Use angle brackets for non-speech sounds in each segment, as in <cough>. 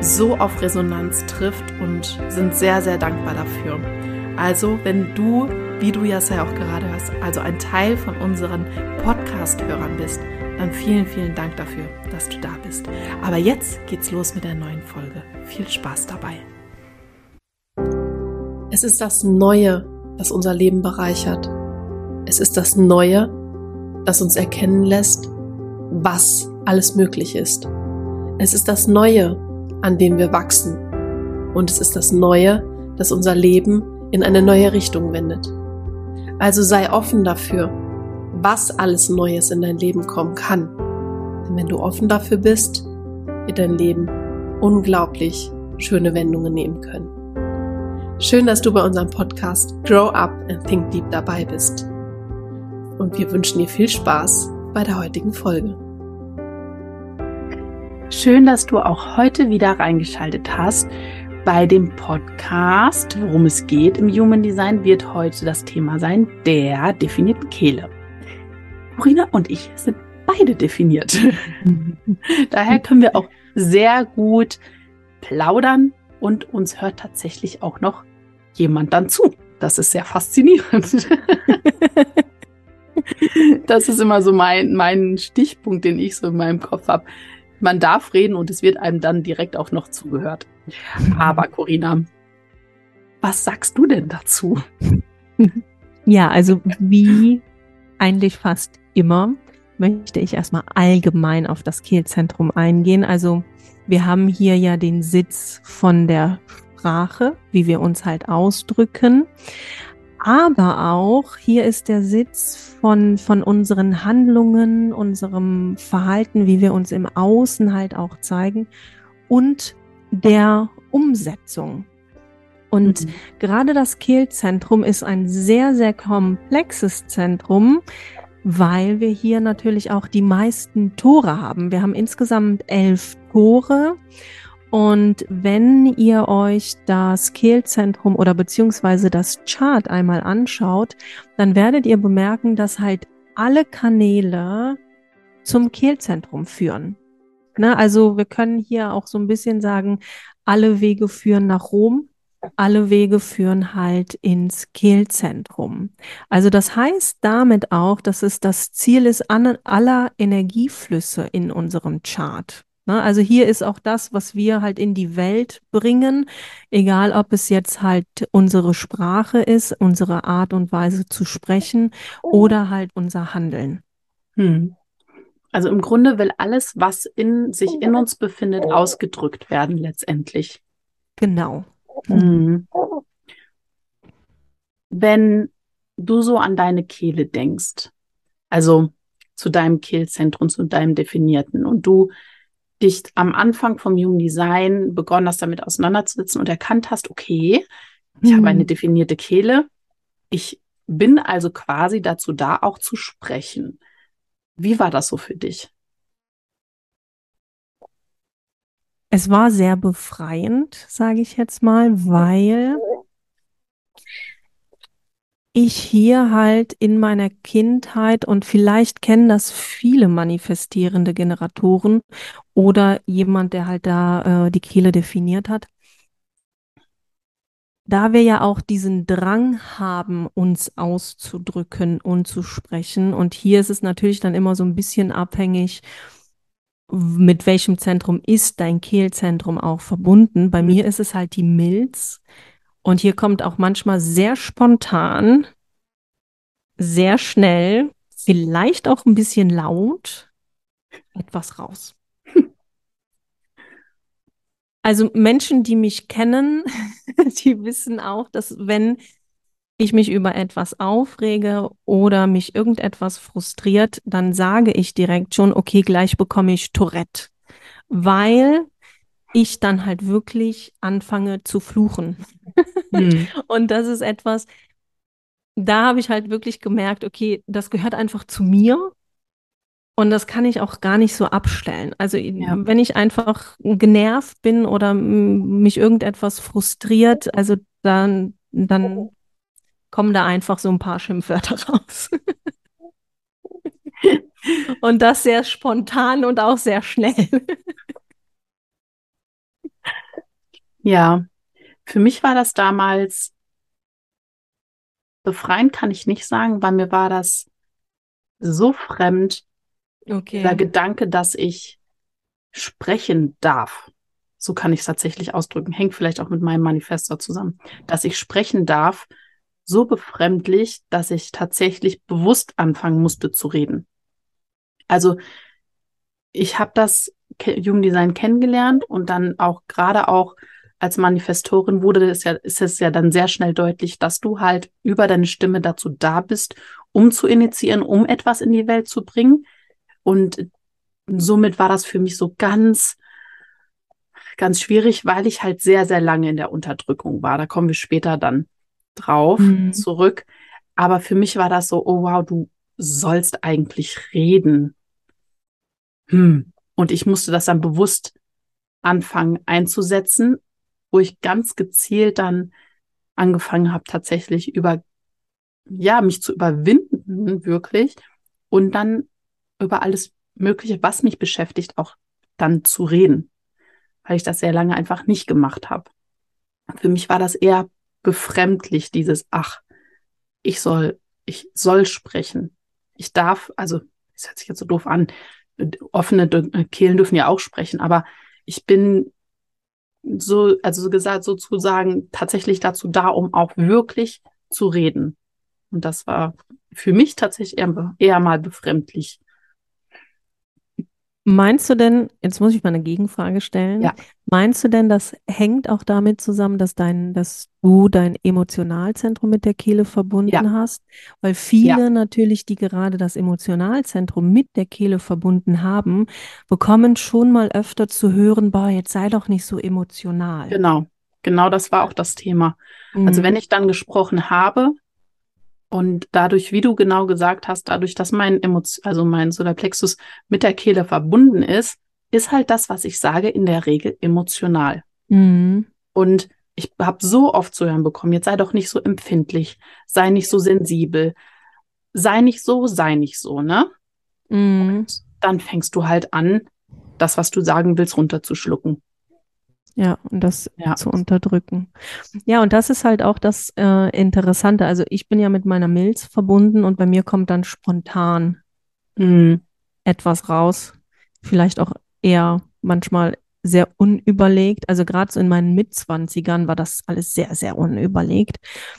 so auf Resonanz trifft und sind sehr, sehr dankbar dafür. Also, wenn du, wie du ja auch gerade hörst, also ein Teil von unseren Podcast-Hörern bist, dann vielen, vielen Dank dafür, dass du da bist. Aber jetzt geht's los mit der neuen Folge. Viel Spaß dabei. Es ist das Neue, das unser Leben bereichert. Es ist das Neue, das uns erkennen lässt, was alles möglich ist. Es ist das Neue, an dem wir wachsen. Und es ist das Neue, das unser Leben in eine neue Richtung wendet. Also sei offen dafür, was alles Neues in dein Leben kommen kann. Denn wenn du offen dafür bist, wird dein Leben unglaublich schöne Wendungen nehmen können. Schön, dass du bei unserem Podcast Grow Up and Think Deep dabei bist. Und wir wünschen dir viel Spaß bei der heutigen Folge. Schön, dass du auch heute wieder reingeschaltet hast. Bei dem Podcast, worum es geht im Human Design, wird heute das Thema sein der definierten Kehle. Corina und ich sind beide definiert. <laughs> Daher können wir auch sehr gut plaudern und uns hört tatsächlich auch noch jemand dann zu. Das ist sehr faszinierend. <laughs> das ist immer so mein, mein Stichpunkt, den ich so in meinem Kopf habe man darf reden und es wird einem dann direkt auch noch zugehört. Aber Corinna, was sagst du denn dazu? <laughs> Ja, also wie eigentlich fast immer möchte ich erstmal allgemein auf das Kehlzentrum eingehen. Also wir haben hier ja den Sitz von der Sprache, wie wir uns halt ausdrücken aber auch hier ist der Sitz von, von unseren Handlungen, unserem Verhalten, wie wir uns im Außen halt auch zeigen und der Umsetzung. Und mhm. gerade das Kehlzentrum ist ein sehr, sehr komplexes Zentrum, weil wir hier natürlich auch die meisten Tore haben. Wir haben insgesamt elf Tore und wenn ihr euch das Kehlzentrum oder beziehungsweise das Chart einmal anschaut, dann werdet ihr bemerken, dass halt alle Kanäle zum Kehlzentrum führen. Ne, also wir können hier auch so ein bisschen sagen, alle Wege führen nach Rom, alle Wege führen halt ins Kehlzentrum. Also das heißt damit auch, dass es das Ziel ist aller Energieflüsse in unserem Chart. Ne? Also hier ist auch das, was wir halt in die Welt bringen, egal ob es jetzt halt unsere Sprache ist, unsere Art und Weise zu sprechen oder halt unser Handeln. Hm. Also im Grunde will alles, was in sich in uns befindet, ausgedrückt werden letztendlich. Genau. Hm. Wenn du so an deine Kehle denkst, also zu deinem Kehlzentrum, zu deinem Definierten und du dich am Anfang vom Human Design begonnen hast, damit auseinanderzusetzen und erkannt hast, okay, ich hm. habe eine mhm. definierte Kehle. Ich bin also quasi dazu da, auch zu sprechen. Wie war das so für dich? Es war sehr befreiend, sage ich jetzt mal, weil ich hier halt in meiner Kindheit und vielleicht kennen das viele manifestierende Generatoren oder jemand, der halt da äh, die Kehle definiert hat. Da wir ja auch diesen Drang haben, uns auszudrücken und zu sprechen. Und hier ist es natürlich dann immer so ein bisschen abhängig, mit welchem Zentrum ist dein Kehlzentrum auch verbunden. Bei mir ist es halt die Milz. Und hier kommt auch manchmal sehr spontan, sehr schnell, vielleicht auch ein bisschen laut etwas raus. Also Menschen, die mich kennen, <laughs> die wissen auch, dass wenn ich mich über etwas aufrege oder mich irgendetwas frustriert, dann sage ich direkt schon, okay, gleich bekomme ich Tourette, weil ich dann halt wirklich anfange zu fluchen. Hm. <laughs> Und das ist etwas, da habe ich halt wirklich gemerkt, okay, das gehört einfach zu mir und das kann ich auch gar nicht so abstellen. Also ja. wenn ich einfach genervt bin oder mich irgendetwas frustriert, also dann, dann kommen da einfach so ein paar Schimpfwörter <laughs> raus. <laughs> und das sehr spontan und auch sehr schnell. Ja, für mich war das damals befreien kann ich nicht sagen, weil mir war das so fremd, Okay. Der Gedanke, dass ich sprechen darf, so kann ich es tatsächlich ausdrücken, hängt vielleicht auch mit meinem Manifesto zusammen, dass ich sprechen darf, so befremdlich, dass ich tatsächlich bewusst anfangen musste zu reden. Also ich habe das Jugenddesign kennengelernt und dann auch gerade auch als Manifestorin wurde es ja, ist es ja dann sehr schnell deutlich, dass du halt über deine Stimme dazu da bist, um zu initiieren, um etwas in die Welt zu bringen. Und somit war das für mich so ganz, ganz schwierig, weil ich halt sehr, sehr lange in der Unterdrückung war. Da kommen wir später dann drauf mhm. zurück. Aber für mich war das so, oh wow, du sollst eigentlich reden. Hm. Und ich musste das dann bewusst anfangen einzusetzen, wo ich ganz gezielt dann angefangen habe, tatsächlich über, ja, mich zu überwinden, wirklich. Und dann über alles Mögliche, was mich beschäftigt, auch dann zu reden, weil ich das sehr lange einfach nicht gemacht habe. Für mich war das eher befremdlich, dieses, ach, ich soll, ich soll sprechen. Ich darf, also, das hört sich jetzt so doof an, offene Kehlen dürfen ja auch sprechen, aber ich bin so, also so gesagt, sozusagen tatsächlich dazu da, um auch wirklich zu reden. Und das war für mich tatsächlich eher, eher mal befremdlich. Meinst du denn, jetzt muss ich mal eine Gegenfrage stellen. Ja. Meinst du denn, das hängt auch damit zusammen, dass dein, dass du dein Emotionalzentrum mit der Kehle verbunden ja. hast? Weil viele ja. natürlich, die gerade das Emotionalzentrum mit der Kehle verbunden haben, bekommen schon mal öfter zu hören, boah, jetzt sei doch nicht so emotional. Genau. Genau das war auch das Thema. Also mhm. Also wenn ich dann gesprochen habe, und dadurch, wie du genau gesagt hast, dadurch, dass mein Emotion, also mein Solarplexus mit der Kehle verbunden ist, ist halt das, was ich sage, in der Regel emotional. Mhm. Und ich habe so oft zu hören bekommen, jetzt sei doch nicht so empfindlich, sei nicht so sensibel, sei nicht so, sei nicht so, ne? Mhm. Und dann fängst du halt an, das, was du sagen willst, runterzuschlucken. Ja, und das ja. zu unterdrücken. Ja, und das ist halt auch das äh, Interessante. Also ich bin ja mit meiner Milz verbunden und bei mir kommt dann spontan mhm. etwas raus. Vielleicht auch eher manchmal sehr unüberlegt. Also gerade so in meinen Mitzwanzigern war das alles sehr, sehr unüberlegt.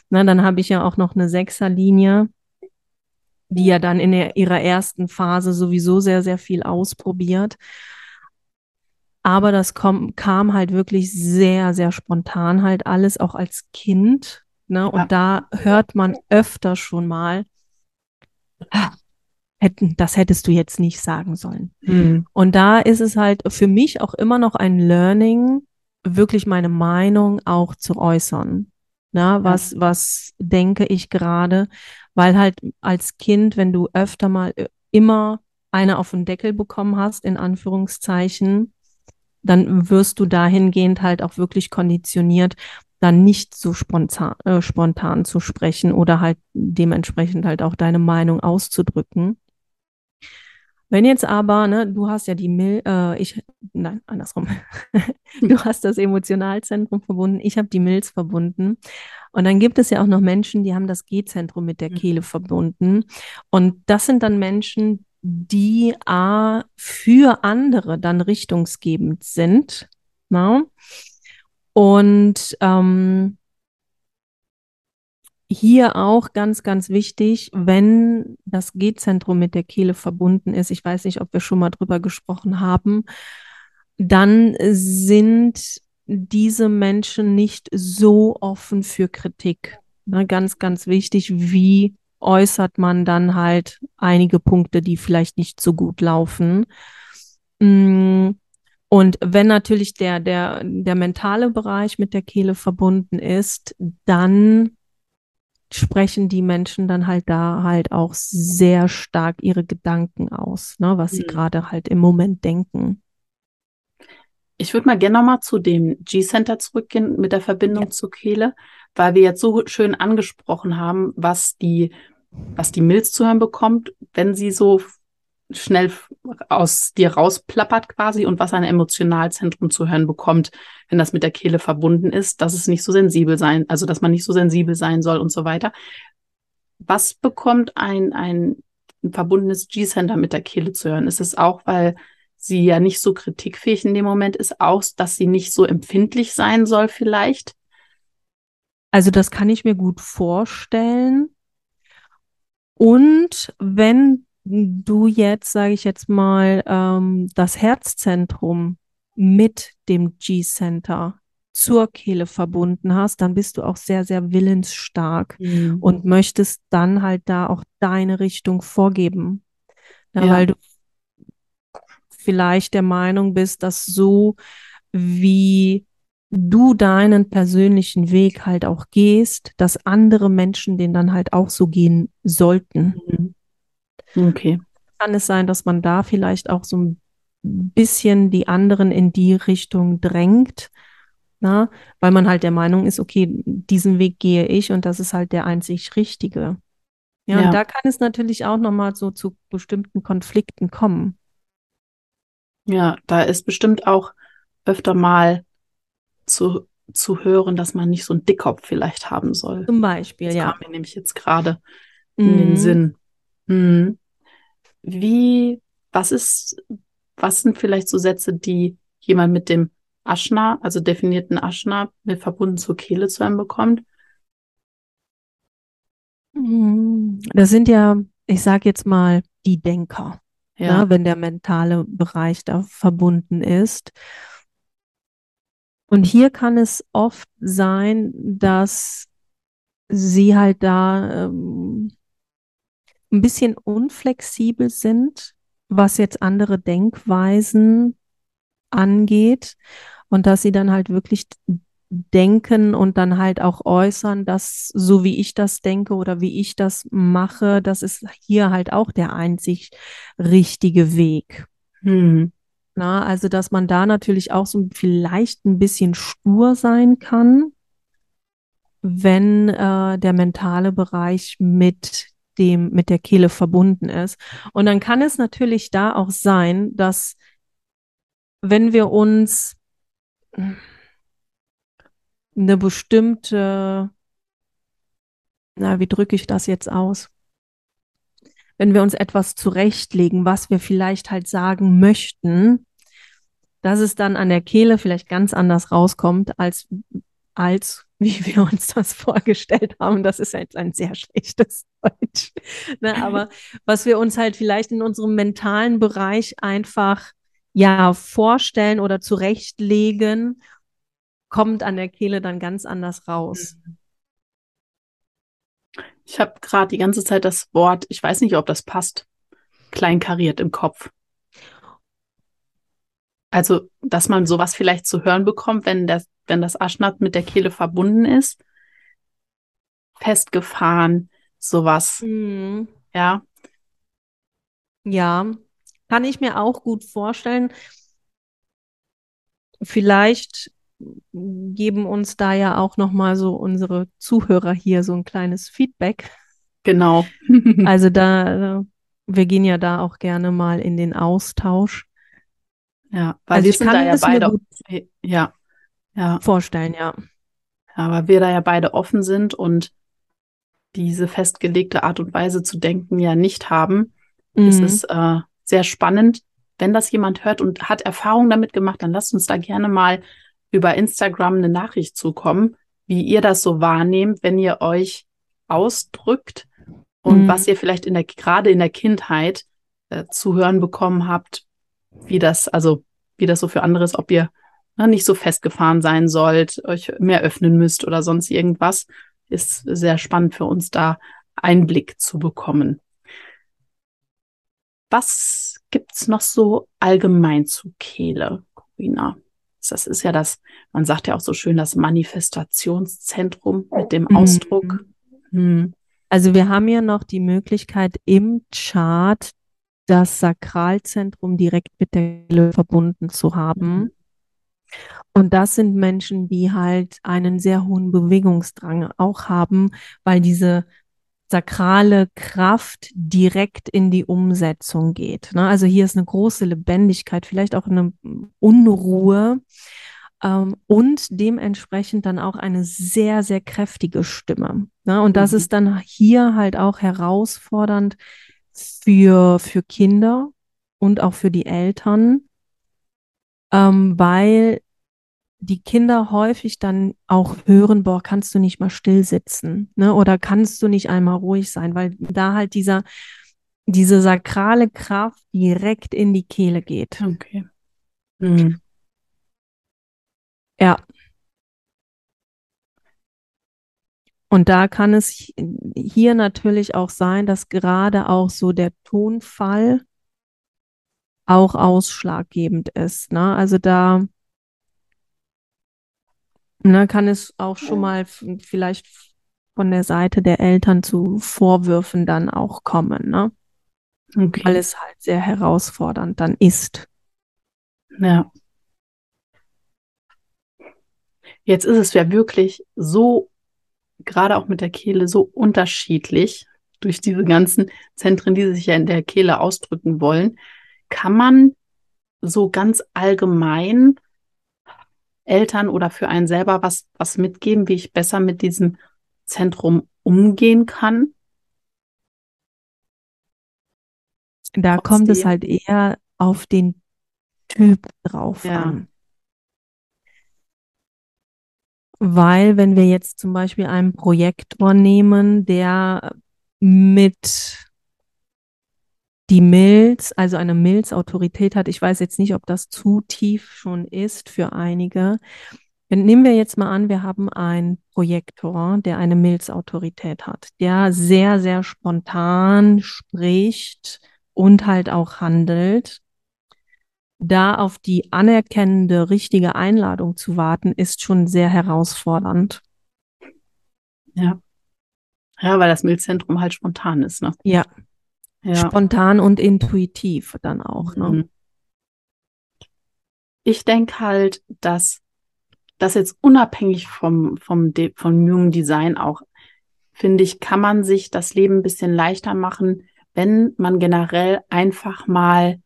Na, dann habe ich ja auch noch eine Sechserlinie, die ja dann in der, ihrer ersten Phase sowieso sehr, sehr viel ausprobiert. Aber das kom kam halt wirklich sehr, sehr spontan halt alles, auch als Kind. Ne? Und ja. da hört man öfter schon mal, hätten, das hättest du jetzt nicht sagen sollen. Mhm. Und da ist es halt für mich auch immer noch ein Learning, wirklich meine Meinung auch zu äußern. Na, was, ja. was denke ich gerade? Weil halt als Kind, wenn du öfter mal äh, immer eine auf den Deckel bekommen hast, in Anführungszeichen, dann wirst du dahingehend halt auch wirklich konditioniert, dann nicht so spontan, äh, spontan zu sprechen oder halt dementsprechend halt auch deine Meinung auszudrücken. Wenn jetzt aber, ne, du hast ja die Mil, äh, ich, nein, andersrum. <laughs> du hast das Emotionalzentrum verbunden, ich habe die Milz verbunden. Und dann gibt es ja auch noch Menschen, die haben das G-Zentrum mit der mhm. Kehle verbunden. Und das sind dann Menschen, die A für andere dann richtungsgebend sind. Na? Ne? Und ähm, hier auch ganz, ganz wichtig, wenn das G-Zentrum mit der Kehle verbunden ist, ich weiß nicht, ob wir schon mal drüber gesprochen haben, dann sind diese Menschen nicht so offen für Kritik. Ne, ganz, ganz wichtig, wie äußert man dann halt einige Punkte, die vielleicht nicht so gut laufen. Mm, und wenn natürlich der, der, der mentale Bereich mit der Kehle verbunden ist, dann sprechen die Menschen dann halt da halt auch sehr stark ihre Gedanken aus, ne, was sie mhm. gerade halt im Moment denken. Ich würde mal gerne nochmal zu dem G-Center zurückgehen mit der Verbindung ja. zur Kehle, weil wir jetzt so schön angesprochen haben, was die, was die Milz zu hören bekommt, wenn sie so schnell aus dir rausplappert quasi und was ein Emotionalzentrum zu hören bekommt, wenn das mit der Kehle verbunden ist, dass es nicht so sensibel sein, also dass man nicht so sensibel sein soll und so weiter. Was bekommt ein, ein verbundenes G-Center mit der Kehle zu hören? Ist es auch, weil sie ja nicht so kritikfähig in dem Moment ist, auch, dass sie nicht so empfindlich sein soll vielleicht? Also das kann ich mir gut vorstellen. Und wenn du jetzt, sage ich jetzt mal, ähm, das Herzzentrum mit dem G-Center zur Kehle verbunden hast, dann bist du auch sehr, sehr willensstark mhm. und möchtest dann halt da auch deine Richtung vorgeben. Ja, ja. Weil du vielleicht der Meinung bist, dass so wie du deinen persönlichen Weg halt auch gehst, dass andere Menschen den dann halt auch so gehen sollten. Mhm. Okay. Kann es sein, dass man da vielleicht auch so ein bisschen die anderen in die Richtung drängt, na? weil man halt der Meinung ist, okay, diesen Weg gehe ich und das ist halt der einzig richtige. Ja, ja. und da kann es natürlich auch nochmal so zu bestimmten Konflikten kommen. Ja, da ist bestimmt auch öfter mal zu, zu hören, dass man nicht so einen Dickkopf vielleicht haben soll. Zum Beispiel, das ja. kam mir nämlich jetzt gerade in mhm. den Sinn. Mhm. Wie, was ist, was sind vielleicht so Sätze, die jemand mit dem Aschna, also definierten Aschna, mit verbunden zur Kehle zu einem bekommt? Mhm. Das sind ja, ich sage jetzt mal, die Denker, ja. ja. Ne, wenn der mentale Bereich da verbunden ist. Und hier kann es oft sein, dass sie halt da ähm, ein bisschen unflexibel sind, was jetzt andere Denkweisen angeht und dass sie dann halt wirklich denken und dann halt auch äußern, dass so wie ich das denke oder wie ich das mache, das ist hier halt auch der einzig richtige Weg. Hm. Na, also dass man da natürlich auch so vielleicht ein bisschen stur sein kann, wenn äh, der mentale Bereich mit dem, mit der Kehle verbunden ist. Und dann kann es natürlich da auch sein, dass wenn wir uns eine bestimmte, na, wie drücke ich das jetzt aus? Wenn wir uns etwas zurechtlegen, was wir vielleicht halt sagen möchten, dass es dann an der Kehle vielleicht ganz anders rauskommt, als, als <laughs> wie wir uns das vorgestellt haben. Das ist jetzt ein sehr schlechtes Deutsch. ne, aber was wir uns halt vielleicht in unserem mentalen Bereich einfach ja vorstellen oder zurechtlegen, kommt an der Kehle dann ganz anders raus. Ich habe gerade die ganze Zeit das Wort, ich weiß nicht, ob das passt, kleinkariert im Kopf. Also, dass man sowas vielleicht zu hören bekommt, wenn das wenn das Aschnat mit der Kehle verbunden ist, festgefahren, sowas. Mhm. Ja. Ja, kann ich mir auch gut vorstellen. Vielleicht geben uns da ja auch noch mal so unsere Zuhörer hier so ein kleines Feedback. Genau. <laughs> <laughs> also da wir gehen ja da auch gerne mal in den Austausch. Ja, weil also wir sind da ja beide. Ja ja. vorstellen, ja. Ja, weil wir da ja beide offen sind und diese festgelegte Art und Weise zu denken ja nicht haben. Mhm. Es ist äh, sehr spannend. Wenn das jemand hört und hat Erfahrung damit gemacht, dann lasst uns da gerne mal über Instagram eine Nachricht zukommen, wie ihr das so wahrnehmt, wenn ihr euch ausdrückt und Mhm. was ihr vielleicht in der, gerade in der Kindheit äh, zu hören bekommen habt, wie das, also wie das so für andere ist, ob ihr ne, nicht so festgefahren sein sollt, euch mehr öffnen müsst oder sonst irgendwas, ist sehr spannend für uns da Einblick zu bekommen. Was gibt's noch so allgemein zu Kehle, Corinna? Das ist ja das, man sagt ja auch so schön, das Manifestationszentrum mit dem Mhm. Ausdruck. Hm. Also wir haben ja noch die Möglichkeit im Chart das Sakralzentrum direkt mit der Kehle verbunden zu haben. Mhm. Und das sind Menschen, die halt einen sehr hohen Bewegungsdrang auch haben, weil diese sakrale Kraft direkt in die Umsetzung geht. Ne? Also hier ist eine große Lebendigkeit, vielleicht auch eine Unruhe ähm, und dementsprechend dann auch eine sehr, sehr kräftige Stimme. Ne? Und das Mhm. ist dann hier halt auch herausfordernd für, für Kinder und auch für die Eltern, ähm, weil die Kinder häufig dann auch hören, boah, kannst du nicht mal still sitzen, ne? Oder kannst du nicht einmal ruhig sein, weil da halt dieser, diese sakrale Kraft direkt in die Kehle geht. Okay. Hm. Ja. Und da kann es hier natürlich auch sein, dass gerade auch so der Tonfall auch ausschlaggebend ist, ne? Also da ne, kann es auch schon mal vielleicht von der Seite der Eltern zu Vorwürfen dann auch kommen, ne? Weil Okay. es halt sehr herausfordernd dann ist. Ja. Jetzt ist es ja wirklich so, gerade auch mit der Kehle, so unterschiedlich durch diese ganzen Zentren, die sich ja in der Kehle ausdrücken wollen. Kann man so ganz allgemein Eltern oder für einen selber was, was mitgeben, wie ich besser mit diesem Zentrum umgehen kann? Da kommt es Trotzdem. halt eher auf den Typ drauf Ja. an. Weil, wenn wir jetzt zum Beispiel einen Projektor nehmen, der mit die Milz, also eine Milzautorität hat, ich weiß jetzt nicht, ob das zu tief schon ist für einige. Wenn, nehmen wir jetzt mal an, wir haben einen Projektor, der eine Milzautorität hat, der sehr, sehr spontan spricht und halt auch handelt. Da auf die anerkennende, richtige Einladung zu warten, ist schon sehr herausfordernd. Ja. Ja, weil das Milzzentrum halt spontan ist, ne? Ja, Ja. spontan und intuitiv dann auch, ne? Mhm. Ich denke halt, dass das jetzt unabhängig vom, vom, De vom Human Design auch, finde ich, kann man sich das Leben ein bisschen leichter machen, wenn man generell einfach mal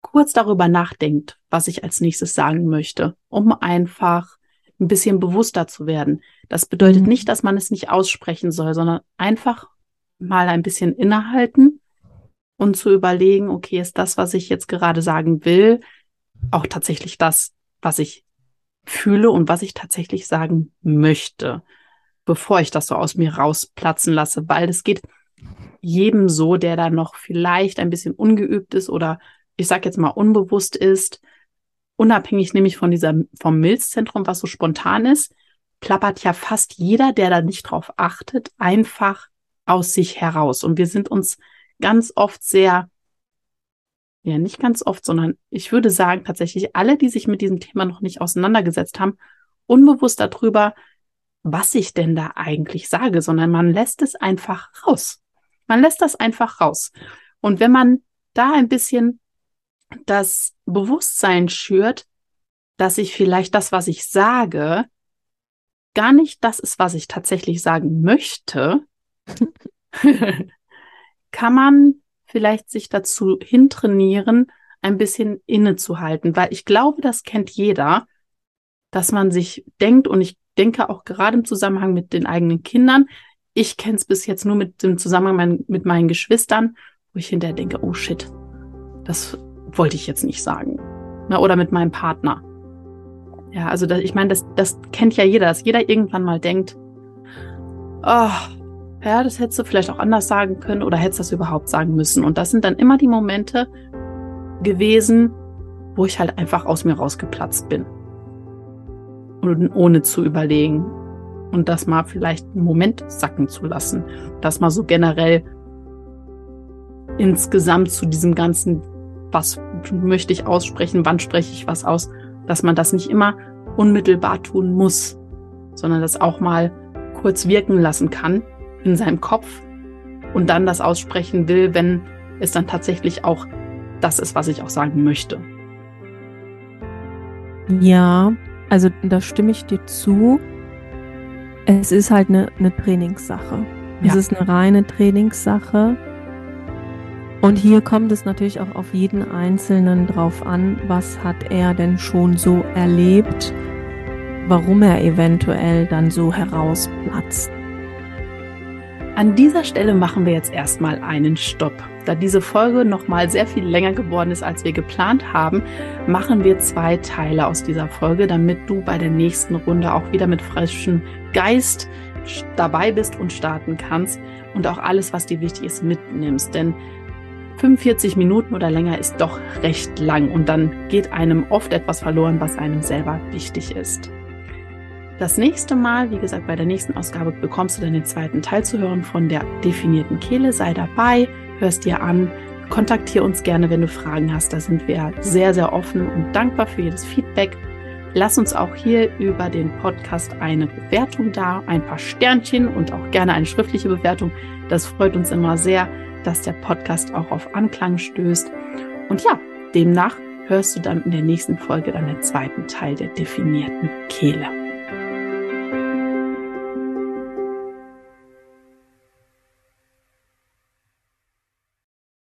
kurz darüber nachdenkt, was ich als nächstes sagen möchte, um einfach ein bisschen bewusster zu werden. Das bedeutet Mhm. nicht, dass man es nicht aussprechen soll, sondern einfach mal ein bisschen innehalten und zu überlegen, okay, ist das, was ich jetzt gerade sagen will, auch tatsächlich das, was ich fühle und was ich tatsächlich sagen möchte, bevor ich das so aus mir rausplatzen lasse, weil es geht jedem so, der da noch vielleicht ein bisschen ungeübt ist oder ich sag jetzt mal unbewusst ist, unabhängig nämlich von dieser, vom Milzzentrum, was so spontan ist, plappert ja fast jeder, der da nicht drauf achtet, einfach aus sich heraus. Und wir sind uns ganz oft sehr, ja, nicht ganz oft, sondern ich würde sagen, tatsächlich alle, die sich mit diesem Thema noch nicht auseinandergesetzt haben, unbewusst darüber, was ich denn da eigentlich sage, sondern man lässt es einfach raus. Man lässt das einfach raus. Und wenn man da ein bisschen das Bewusstsein schürt, dass ich vielleicht das, was ich sage, gar nicht das ist, was ich tatsächlich sagen möchte, <laughs> kann man vielleicht sich dazu hintrainieren, ein bisschen innezuhalten, weil ich glaube, das kennt jeder, dass man sich denkt, und ich denke auch gerade im Zusammenhang mit den eigenen Kindern, ich kenne es bis jetzt nur mit dem Zusammenhang mit meinen Geschwistern, wo ich hinterher denke, oh shit, das wollte ich jetzt nicht sagen. Na, oder mit meinem Partner. Ja, also das, ich meine, das, das kennt ja jeder, dass jeder irgendwann mal denkt, oh, ja, das hättest du vielleicht auch anders sagen können oder hättest das überhaupt sagen müssen. Und das sind dann immer die Momente gewesen, wo ich halt einfach aus mir rausgeplatzt bin. Und ohne zu überlegen. Und das mal vielleicht einen Moment sacken zu lassen. Das mal so generell insgesamt zu diesem ganzen, was möchte ich aussprechen, wann spreche ich was aus, dass man das nicht immer unmittelbar tun muss, sondern das auch mal kurz wirken lassen kann in seinem Kopf und dann das aussprechen will, wenn es dann tatsächlich auch das ist, was ich auch sagen möchte. Ja, also da stimme ich dir zu. Es ist halt eine, eine Trainingssache. Ja. Es ist eine reine Trainingssache. Und hier kommt es natürlich auch auf jeden Einzelnen drauf an, was hat er denn schon so erlebt, warum er eventuell dann so herausplatzt. An dieser Stelle machen wir jetzt erstmal einen Stopp. Da diese Folge nochmal sehr viel länger geworden ist, als wir geplant haben, machen wir zwei Teile aus dieser Folge, damit du bei der nächsten Runde auch wieder mit frischem Geist dabei bist und starten kannst und auch alles, was dir wichtig ist, mitnimmst. Denn 45 Minuten oder länger ist doch recht lang und dann geht einem oft etwas verloren, was einem selber wichtig ist. Das nächste Mal, wie gesagt, bei der nächsten Ausgabe bekommst du dann den zweiten Teil zu hören von der definierten Kehle. Sei dabei, hörst dir an, kontaktiere uns gerne, wenn du Fragen hast. Da sind wir sehr, sehr offen und dankbar für jedes Feedback. Lass uns auch hier über den Podcast eine Bewertung da, ein paar Sternchen und auch gerne eine schriftliche Bewertung. Das freut uns immer sehr, dass der Podcast auch auf Anklang stößt. Und ja, demnach hörst du dann in der nächsten Folge dann den zweiten Teil der definierten Kehle.